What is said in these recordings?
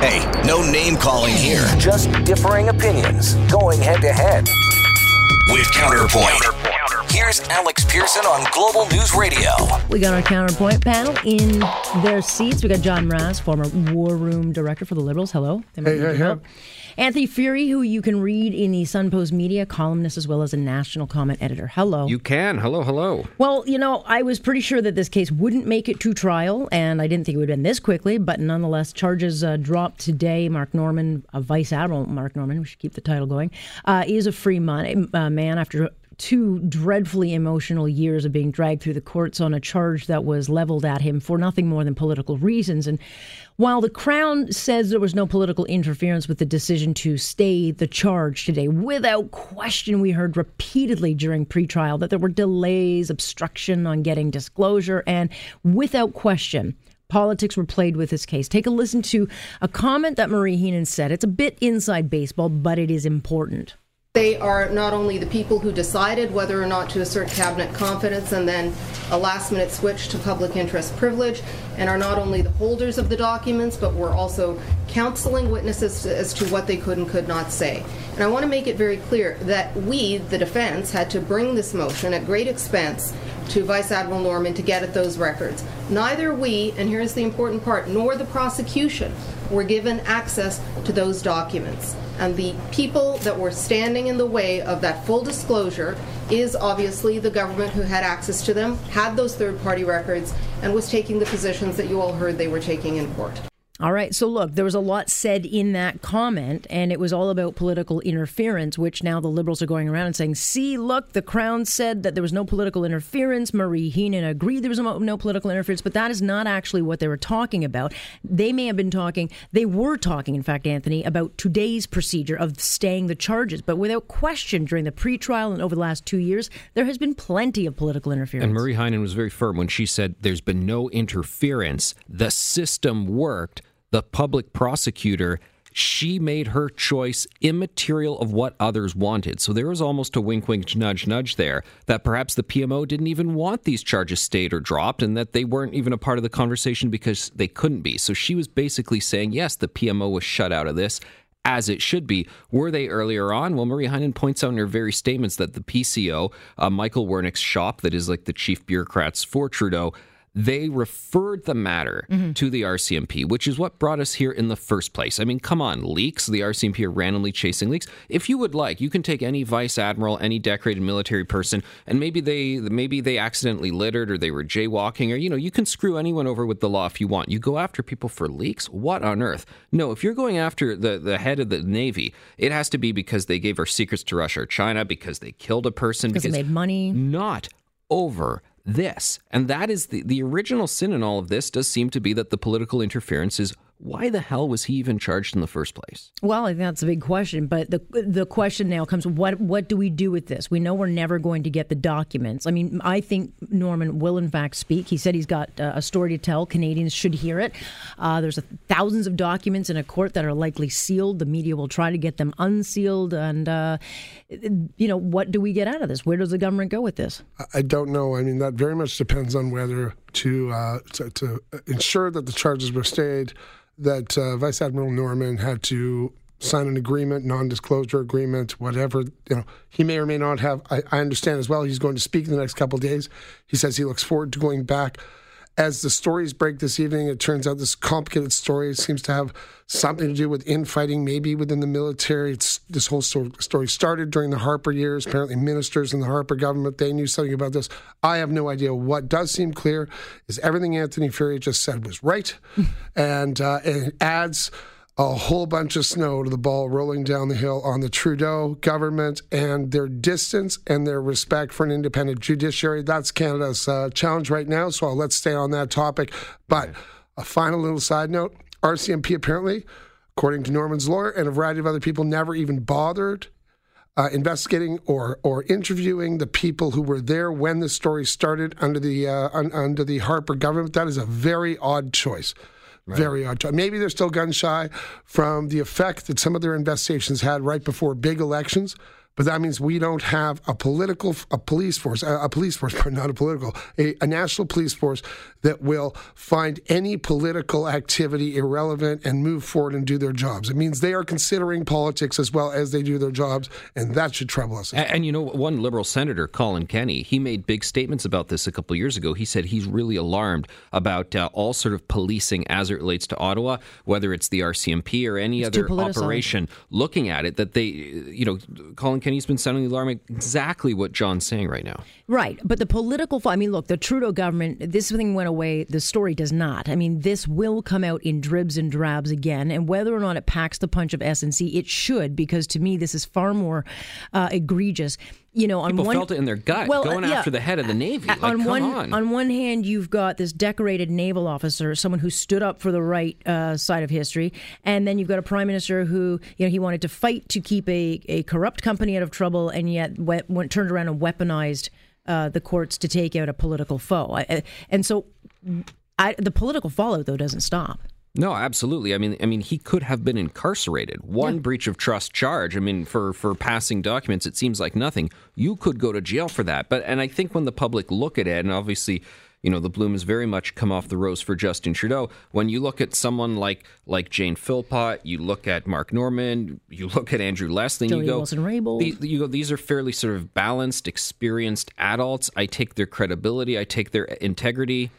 Hey, no name calling here. Just differing opinions going head to head. With Counterpoint. Here's Alex Pearson on Global News Radio. We got our counterpoint panel in their seats. We got John Mraz, former War Room Director for the Liberals. Hello. Hey, hey, hey. Anthony Furey, who you can read in the Sun Postmedia, columnist as well as a national comment editor. Hello. You can. Hello, hello. Well, you know, I was pretty sure that this case wouldn't make it to trial, and I didn't think it would have been this quickly, but nonetheless, charges uh, dropped today. Mark Norman, uh, Vice Admiral Mark Norman, we should keep the title going, uh, is a free man, uh, man after two dreadfully emotional years of being dragged through the courts on a charge that was leveled at him for nothing more than political reasons. And while the Crown says there was no political interference with the decision to stay the charge today, without question, we heard repeatedly during pretrial that there were delays, obstruction on getting disclosure, and without question, politics were played with this case. Take a listen to a comment that Marie Henein said. It's a bit inside baseball, but it is important. They are not only the people who decided whether or not to assert cabinet confidence and then a last minute switch to public interest privilege, and are not only the holders of the documents, but were also counseling witnesses as to what they could and could not say. And I want to make it very clear that we, the defense, had to bring this motion at great expense to Vice Admiral Norman to get at those records. Neither we, and here's the important part, nor the prosecution were given access to those documents. And the people that were standing in the way of that full disclosure is obviously the government who had access to them, had those third party records, and was taking the positions that you all heard they were taking in court. All right. So, look, there was a lot said in that comment, and it was all about political interference, which now the Liberals are going around and saying, see, look, the Crown said that there was no political interference. Marie Henein agreed there was no, political interference, but that is not actually what they were talking about. They may have been talking, they were talking, in fact, Anthony, about today's procedure of staying the charges. But without question, during the pretrial and over the last two years, there has been plenty of political interference. And Marie Henein was very firm when she said there's been no interference. The system worked the public prosecutor, she made her choice immaterial of what others wanted. So there was almost a wink, wink, nudge, nudge there that perhaps the PMO didn't even want these charges stayed or dropped and that they weren't even a part of the conversation because they couldn't be. So she was basically saying, yes, the PMO was shut out of this as it should be. Were they earlier on? Well, Marie Henein points out in her very statements that the PCO, uh, Michael Wernick's shop, that is like the chief bureaucrats for Trudeau, they referred the matter mm-hmm. to the RCMP, which is what brought us here in the first place. I mean, come on, leaks. The RCMP are randomly chasing leaks. If you would like, you can take any vice admiral, any decorated military person, and maybe they maybe they accidentally littered or they were jaywalking, or you know, you can screw anyone over with the law if you want. You go after people for leaks. What on earth? No, if you're going after the the head of the Navy, it has to be because they gave our secrets to Russia or China, because they killed a person, because, because they made money, not over this. And that is the, the original sin in all of this does seem to be that the political interference is why the hell was he even charged in the first place? Well, I think that's a big question. But the the question now comes: what what do we do with this? We know we're never going to get the documents. I mean, I think Norman will in fact speak. He said he's got uh, a story to tell. Canadians should hear it. Uh, there's a, thousands of documents in a court that are likely sealed. The media will try to get them unsealed. And uh, you know, what do we get out of this? Where does the government go with this? I don't know. I mean, that very much depends on whether to uh, to, to ensure that the charges were stayed that uh, Vice Admiral Norman had to sign an agreement, non-disclosure agreement, whatever. You know, he may or may not have. I, I understand as well. He's going to speak in the next couple days. He says he looks forward to going back as the stories break this evening, it turns out this complicated story seems to have something to do with infighting, maybe within the military. It's, this whole story started during the Harper years. Apparently, ministers in the Harper government they knew something about this. I have no idea. What does seem clear is everything Anthony Furey just said was right, and uh, it adds a whole bunch of snow to the ball rolling down the hill on the Trudeau government and their distance and their respect for an independent judiciary. That's Canada's uh, challenge right now. So let's stay on that topic. But a final little side note RCMP apparently, according to Norman's lawyer and a variety of other people, never even bothered. Uh, investigating or or interviewing the people who were there when the story started under the uh, un, under the Harper government. That is a very odd choice. Very odd. Maybe they're still gun shy from the effect that some of their investigations had right before big elections. But that means we don't have a political, a police force, a, a police force, but not a political, a, a national police force that will find any political activity irrelevant and move forward and do their jobs. It means they are considering politics as well as they do their jobs, and that should trouble us. And, and you know, one liberal senator, Colin Kenny, he made big statements about this a couple of years ago. He said he's really alarmed about uh, all sort of policing as it relates to Ottawa, whether it's the RCMP or any It's other operation. Looking at it, that they, you know, Colin Kenny's been sounding the alarm exactly what John's saying right now. Right, but the political. I mean, look, the Trudeau government. This thing went away. The story does not. I mean, this will come out in dribs and drabs again, and whether or not it packs the punch of SNC, it should, because to me, this is far more uh, egregious. You know, on People one felt it in their gut, Well, uh, going yeah. after the head of the Navy. Like, on one on. one hand, you've got this decorated naval officer, someone who stood up for the right uh, side of history, and then you've got a prime minister who, you know, he wanted to fight to keep a, a corrupt company out of trouble, and yet went, went turned around and weaponized uh, the courts to take out a political foe. I- and so, I, the political fallout though doesn't stop. No, absolutely. I mean, I mean, he could have been incarcerated. One breach of trust charge. I mean, for for passing documents, it seems like nothing. You could go to jail for that. But and I think when the public look at it, and obviously, you know, the bloom has very much come off the rose for Justin Trudeau. When you look at someone like like Jane Philpott, you look at Mark Norman, you look at Andrew Leslie, and you go, Wilson-Raybould. you go, these are fairly sort of balanced, experienced adults. I take their credibility, I take their integrity.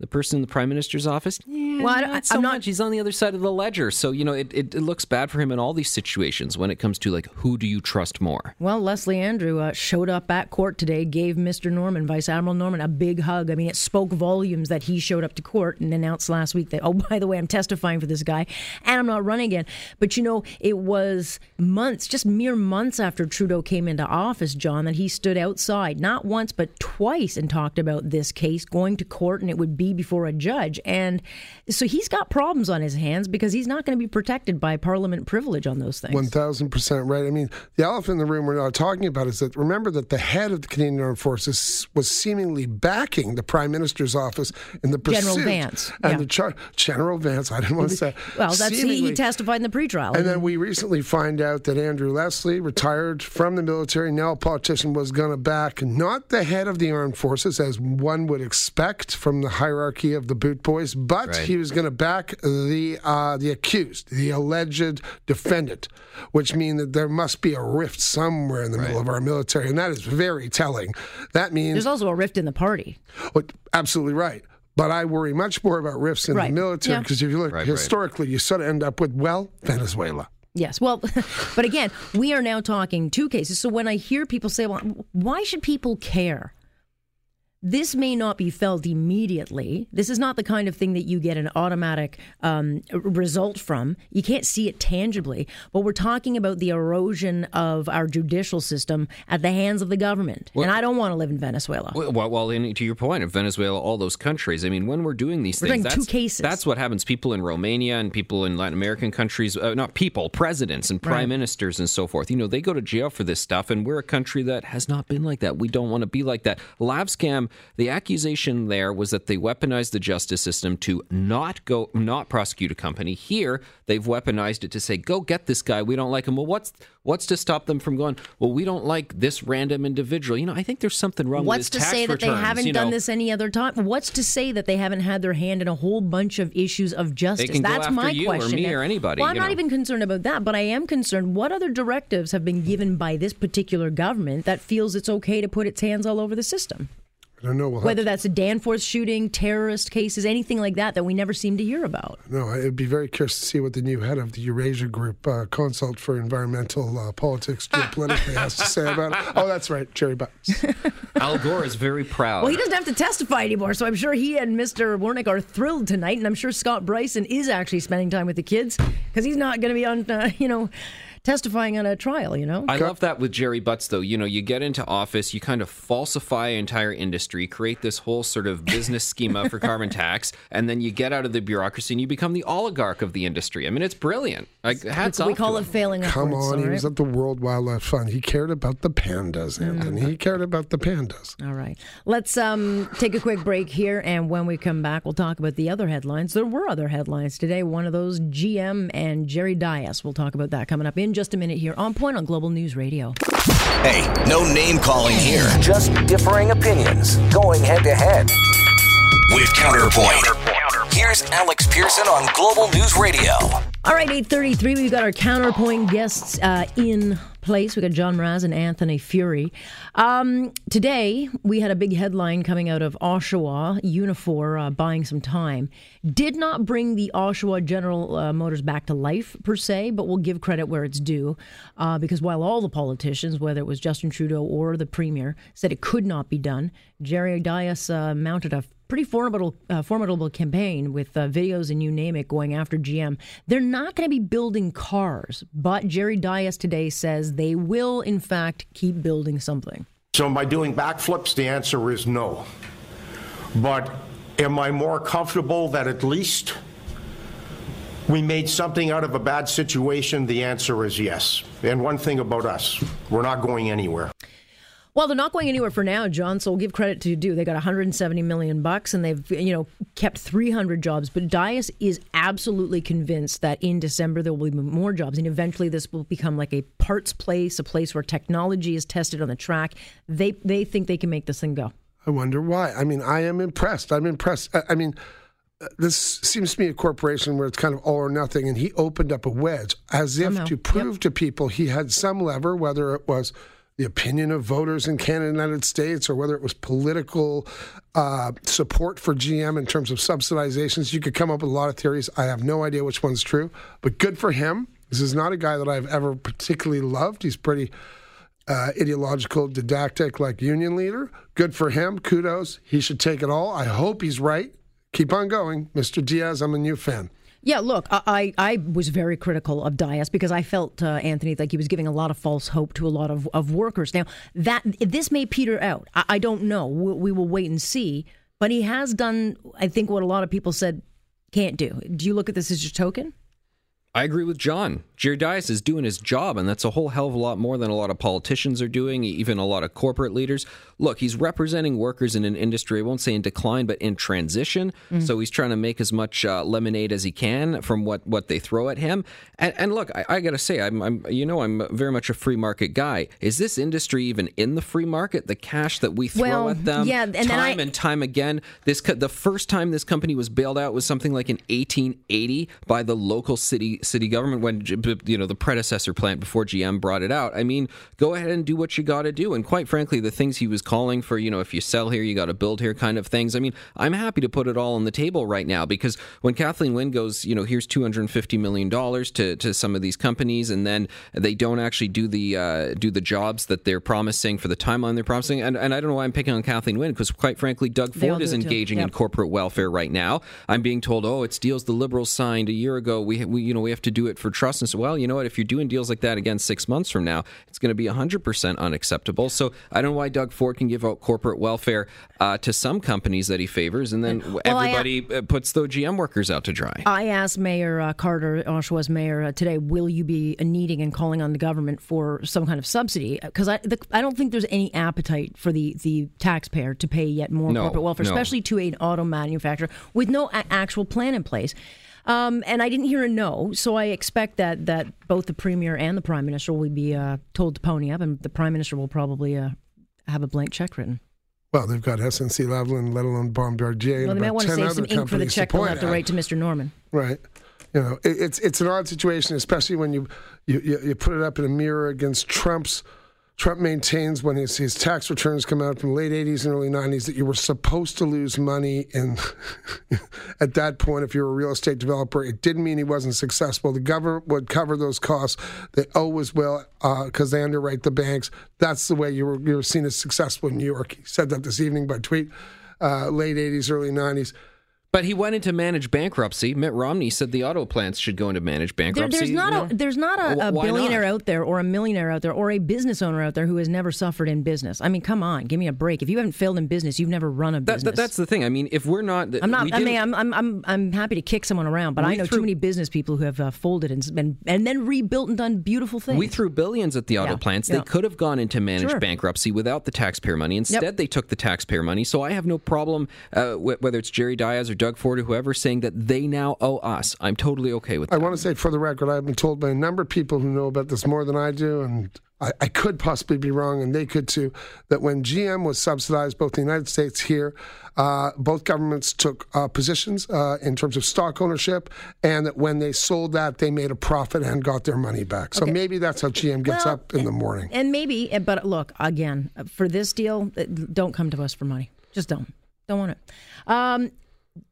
The person in the prime minister's office, yeah, Well, not so I'm not- much. He's on the other side of the ledger, so you know it, it, it looks bad for him in all these situations when it comes to like who do you trust more? Well, Leslie Andrew uh, showed up at court today, gave Mr. Norman, Vice Admiral Norman, a big hug. I mean, it spoke volumes that he showed up to court and announced last week that, oh, by the way, I'm testifying for this guy and I'm not running again. But you know, it was months, just mere months after Trudeau came into office, John, that he stood outside, not once, but twice, and talked about this case going to court and it would be before a judge. And so he's got problems on his hands because he's not going to be protected by parliament privilege on those things. One thousand percent right. I mean, the elephant in the room we're not talking about is that remember that the head of the Canadian Armed Forces was seemingly backing the Prime Minister's office in the General pursuit Vance, and yeah. the char- General Vance. I didn't want to say. Well, that's he, he testified in the pretrial. And then we recently find out that Andrew Leslie, retired from the military, now a politician, was going to back not the head of the armed forces, as one would expect from the hierarchy of the boot boys, but Right. he was going to back the uh, the accused, the alleged defendant, which means that there must be a rift somewhere in the middle of our military, and that is very telling. That means There's also a rift in the party. well, absolutely right. But I worry much more about rifts in Right. the military Yeah. because if you look Right, right. historically, you sort of end up with well, Venezuela. Yes. Well, but again, we are now talking two cases. So when I hear people say, well, why should people care? This may not be felt immediately. This is not the kind of thing that you get an automatic um, result from. You can't see it tangibly, but we're talking about the erosion of our judicial system at the hands of the government. and I don't want to live in Venezuela. Well, well, well to your point of Venezuela, all those countries. I mean, when we're doing these We're things, doing two cases. that's what happens. People in Romania and people in Latin American countries, uh, not people, presidents and prime Right. ministers and so forth. You know, they go to jail for this stuff, and we're a country that has not been like that. We don't want to be like that. The accusation there was that they weaponized the justice system to not go, not prosecute a company. Here, they've weaponized it to say, "Go get this guy. We don't like him." Well, what's what's to stop them from going? Well, we don't like this random individual. You know, I think there's something wrong with that. What's to say that they haven't you done this any other time? What's to say that they haven't had their hand in a whole bunch of issues of justice? That's my you or question. me or anybody, Well, I'm you not even concerned about that, but I am concerned. What other directives have been given by this particular government that feels it's okay to put its hands all over the system? I don't know. We'll Whether that's a Danforth shooting, terrorist cases, anything like that that we never seem to hear about. No, I'd be very curious to see what the new head of the Eurasia Group, uh, consult for environmental uh, politics, geopolitically, has to say about it. Oh, that's right, Gerry Butts. Al Gore is very proud. Well, he doesn't have to testify anymore, so I'm sure he and Mr. Wernick are thrilled tonight, and I'm sure Scott Brison is actually spending time with the kids because he's not going to be on, uh, you know, testifying on a trial. You know, I love that with Gerry Butts, though. You know, you get into office, you kind of falsify entire industry, create this whole sort of business schema for carbon tax, and then you get out of the bureaucracy and you become the oligarch of the industry. I mean, it's brilliant. Like, hats we off call to it him. failing. Come upwards, on, all he right? was at the World Wildlife Fund. He cared about the pandas, Anthony. He cared about the pandas. All right. Let's um, take a quick break here. And when we come back, we'll talk about the other headlines. There were other headlines today. One of those, GM and Jerry Dias. We'll talk about that coming up in just just a minute here on Point on Global News Radio. Hey, no name calling here. Just differing opinions going head to head. With Counterpoint. Here's Alex Pearson on Global News Radio. All right, 833, we've got our counterpoint guests uh, in place. We got John Mraz and Anthony Furey. Um, today, we had a big headline coming out of Oshawa, Unifor uh, buying some time. Did not bring the Oshawa General uh, Motors back to life, per se, but we'll give credit where it's due. Uh, because while all the politicians, whether it was Justin Trudeau or the Premier, said it could not be done, Jerry Dias uh, mounted a pretty formidable uh, formidable campaign with uh, videos and you name it going after GM. They're not going to be building cars, but Jerry Dias today says they will in fact keep building something. So am I doing backflips? The answer is no. But am I more comfortable that at least we made something out of a bad situation? The answer is yes. And one thing about us, we're not going anywhere. Well, they're not going anywhere for now, John. So we'll give credit to do. They got 170 million bucks, and they've you know kept 300 jobs. But Dias is absolutely convinced that in December there will be more jobs, and eventually this will become like a parts place, a place where technology is tested on the track. They they think they can make this thing go. I wonder why. I mean, I am impressed. I'm impressed. I, I mean, this seems to me a corporation where it's kind of all or nothing, and he opened up a wedge as if Somehow. to prove to people he had some lever, whether it was the opinion of voters in Canada and United States, or whether it was political uh, support for GM in terms of subsidizations. You could come up with a lot of theories. I have no idea which one's true, but good for him. This is not a guy that I've ever particularly loved. He's pretty uh, ideological, didactic, like union leader. Good for him. Kudos. He should take it all. I hope he's right. Keep on going, Mr. Dias. I'm a new fan. Yeah, look, I, I was very critical of Dias because I felt, uh, Anthony, like he was giving a lot of false hope to a lot of, of workers. Now, that this may peter out. I, I don't know. We, we will wait and see. But he has done, I think, what a lot of people said can't do. Do you look at this as your token? I agree with John. Jerry Dias is doing his job, and that's a whole hell of a lot more than a lot of politicians are doing, even a lot of corporate leaders. Look, he's representing workers in an industry, I won't say in decline, but in transition. Mm-hmm. So he's trying to make as much uh, lemonade as he can from what, what they throw at him. And, and look, I, I got to say, I'm, I'm, you know, I'm very much a free market guy. Is this industry even in the free market? The cash that we throw well, at them, yeah, and time I, and time again. This the first time this company was bailed out was something like in 1880 by the local city city government when you know the predecessor plant before GM brought it out. I mean, go ahead and do what you got to do. And quite frankly, the things he was calling for, you know, if you sell here, you got to build here, kind of things. I mean, I'm happy to put it all on the table right now because when Kathleen Wynne goes, you know, here's 250 million dollars to to some of these companies, and then they don't actually do the uh, do the jobs that they're promising for the timeline they're promising. And, and I don't know why I'm picking on Kathleen Wynne because quite frankly, Doug Ford is engaging yep. in corporate welfare right now. I'm being told, oh, it's deals the Liberals signed a year ago. We, we you know we have to do it for trust. And so, well, you know what? If you're doing deals like that again six months from now, it's going to be 100% unacceptable. So I don't know why Doug Ford can give out corporate welfare uh, to some companies that he favors, and then well, everybody I, uh, puts the GM workers out to dry. I asked Mayor uh, Carter, Oshawa's mayor, uh, today, will you be needing and calling on the government for some kind of subsidy? Because I, the, I don't think there's any appetite for the, the taxpayer to pay yet more no, corporate welfare, no. especially to an auto manufacturer with no a- actual plan in place. Um, and I didn't hear a no, so I expect that that both the premier and the prime minister will be uh, told to pony up, and the prime minister will probably uh, have a blank check written. Well, they've got SNC Lavalin, let alone Bombardier. Well, they might want to save some ink for the check they'll have to write to Mr. Norman. Right. You know, it, it's it's an odd situation, especially when you, you you put it up in a mirror against Trump's Trump maintains when his, his tax returns come out from the late 80s and early 90s that you were supposed to lose money. And at that point, if you were a real estate developer, it didn't mean he wasn't successful. The government would cover those costs. They always will because uh, they underwrite the banks. That's the way you were, you were seen as successful in New York. He said that this evening by tweet, uh, late 80s, early 90s. But he went into managed bankruptcy. Mitt Romney said the auto plants should go into managed bankruptcy. There, there's not a there's not a, a billionaire not? out there or a millionaire out there or a business owner out there who has never suffered in business. I mean, come on, give me a break. If you haven't failed in business, you've never run a business. That, that, that's the thing. I mean, if we're not, I'm not. I mean, I'm, I'm I'm I'm happy to kick someone around, but I know threw, too many business people who have uh, folded and been and then rebuilt and done beautiful things. We threw billions at the auto Yeah, plants. yeah. They could have gone into managed Sure. bankruptcy without the taxpayer money. Instead, they took the taxpayer money. So I have no problem uh, whether it's Jerry Dias or Doug Ford or whoever, saying that they now owe us. I'm totally okay with that. I want to say for the record, I've been told by a number of people who know about this more than I do, and I, I, could possibly be wrong, and they could too, that when GM was subsidized, both the United States here, uh, both governments took uh, positions uh, in terms of stock ownership, and that when they sold that, they made a profit and got their money back. So okay. maybe that's how GM gets well, up in the morning. And maybe, but look, again, for this deal, don't come to us for money. Just don't. Don't want it. Um,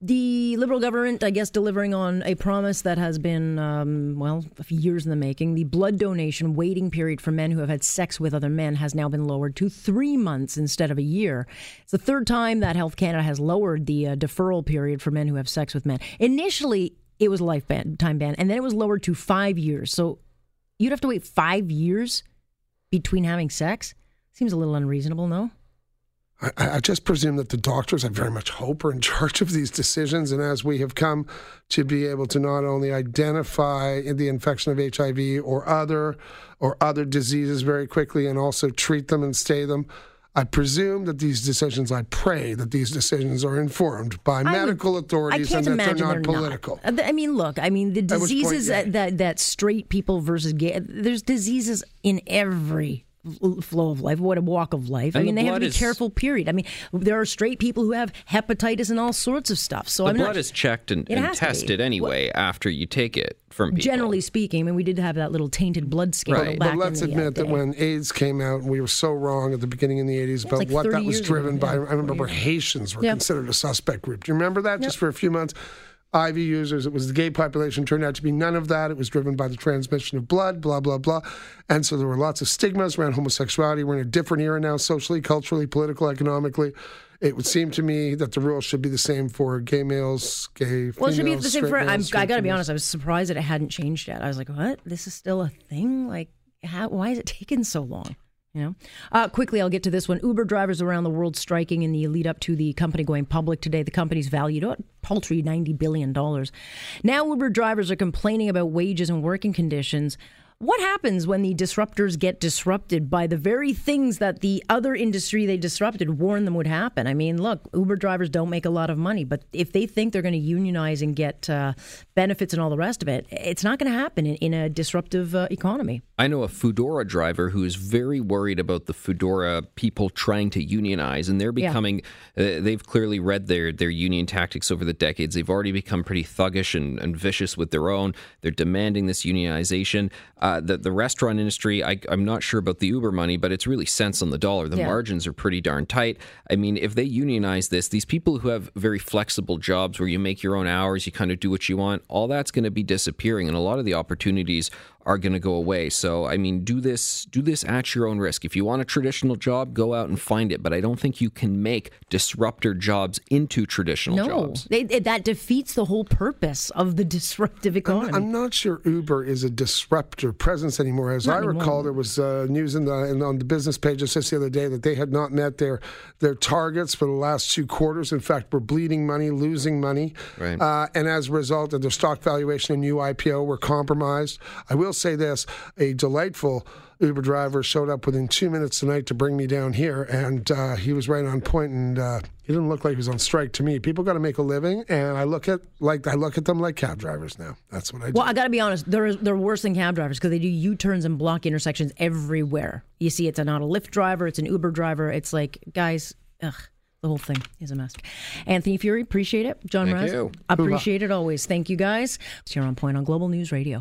the Liberal government, I guess, delivering on a promise that has been, um, well, a few years in the making. The blood donation waiting period for men who have had sex with other men has now been lowered to three months instead of a year. It's the third time that Health Canada has lowered the uh, deferral period for men who have sex with men. Initially, it was a lifetime ban, and then it was lowered to five years. So you'd have to wait five years between having sex? Seems a little unreasonable, no? I, I, just presume that the doctors, I very much hope, are in charge of these decisions. And as we have come to be able to not only identify the infection of HIV or other or other diseases very quickly, and also treat them and stay them. I presume that these decisions, I pray that these decisions are informed by I medical would, authorities and that they're not they're political. Uh, not. I mean, look, I mean, the diseases point, yeah. that, that, that straight people versus gay, there's diseases in every flow of life, what a walk of life. And I mean, the they have to be is, careful. Period. I mean, there are straight people who have hepatitis and all sorts of stuff. So the I'm blood not, is checked and, and tested anyway well, after you take it from people. Generally speaking, I mean, we did have that little tainted blood scandal. Right. But let's uh, admit that when AIDS came out, we were so wrong at the beginning in the 80s about like what that was driven ago. by. Yeah, I remember Haitians were considered a suspect group. Do you remember that? Yep. Just for a few months. IV users. It was the gay population. Turned out to be none of that. It was driven by the transmission of blood, blah, blah, blah. And so there were lots of stigmas around homosexuality. We're in a different era now, socially, culturally, politically, economically. It would seem to me that the rules should be the same for gay males, gay females. Well, it should be the same for. Males, i got to be honest. I was surprised that it hadn't changed yet. I was like, what? This is still a thing? Like, how, why is it taking so long? You know, uh, quickly, I'll get to this one. Uber drivers around the world striking in the lead up to the company going public today. The company's valued at paltry ninety billion dollars. Now, Uber drivers are complaining about wages and working conditions. What happens when the disruptors get disrupted by the very things that the other industry they disrupted warned them would happen? I mean, look, Uber drivers don't make a lot of money, but if they think they're going to unionize and get uh, benefits and all the rest of it, it's not going to happen in, in, a disruptive uh, economy. I know a Foodora driver who is very worried about the Foodora people trying to unionize, and they're becoming, yeah. uh, they've clearly read their, their union tactics over the decades. They've already become pretty thuggish and, and vicious with their own. They're demanding this unionization. Uh, the the restaurant industry, I, am not sure about the Uber money, but it's really cents on the dollar. The yeah. margins are pretty darn tight. I mean, if they unionize this, these people who have very flexible jobs where you make your own hours, you kind of do what you want, all that's going to be disappearing, and a lot of the opportunities are going to go away. So, I mean, do this do this at your own risk. If you want a traditional job, go out and find it. But I don't think you can make disruptor jobs into traditional no, jobs. No, that defeats the whole purpose of the disruptive economy. I'm, I'm, not sure Uber is a disruptor presence anymore. As not I anymore. recall, there was uh, news in the in, on the business pages just the other day that they had not met their their targets for the last two quarters. In fact, were bleeding money, losing money, right. uh, and as a result of their stock valuation and new IPO were compromised. I will say this a delightful Uber driver showed up within two minutes tonight to bring me down here, and uh, he was right on point, and uh, he didn't look like he was on strike to me. People got to make a living, and I look at like I look at them like cab drivers now. That's what I do. Well, I got to be honest, they're they're worse than cab drivers because they do U turns and block intersections everywhere. You see, it's not a Lyft driver, it's an Uber driver. It's like guys, ugh. The whole thing is a mess. Anthony Furey, appreciate it. John Thank Raz, you. appreciate it always. Thank you guys. It's here on Point on Global News Radio.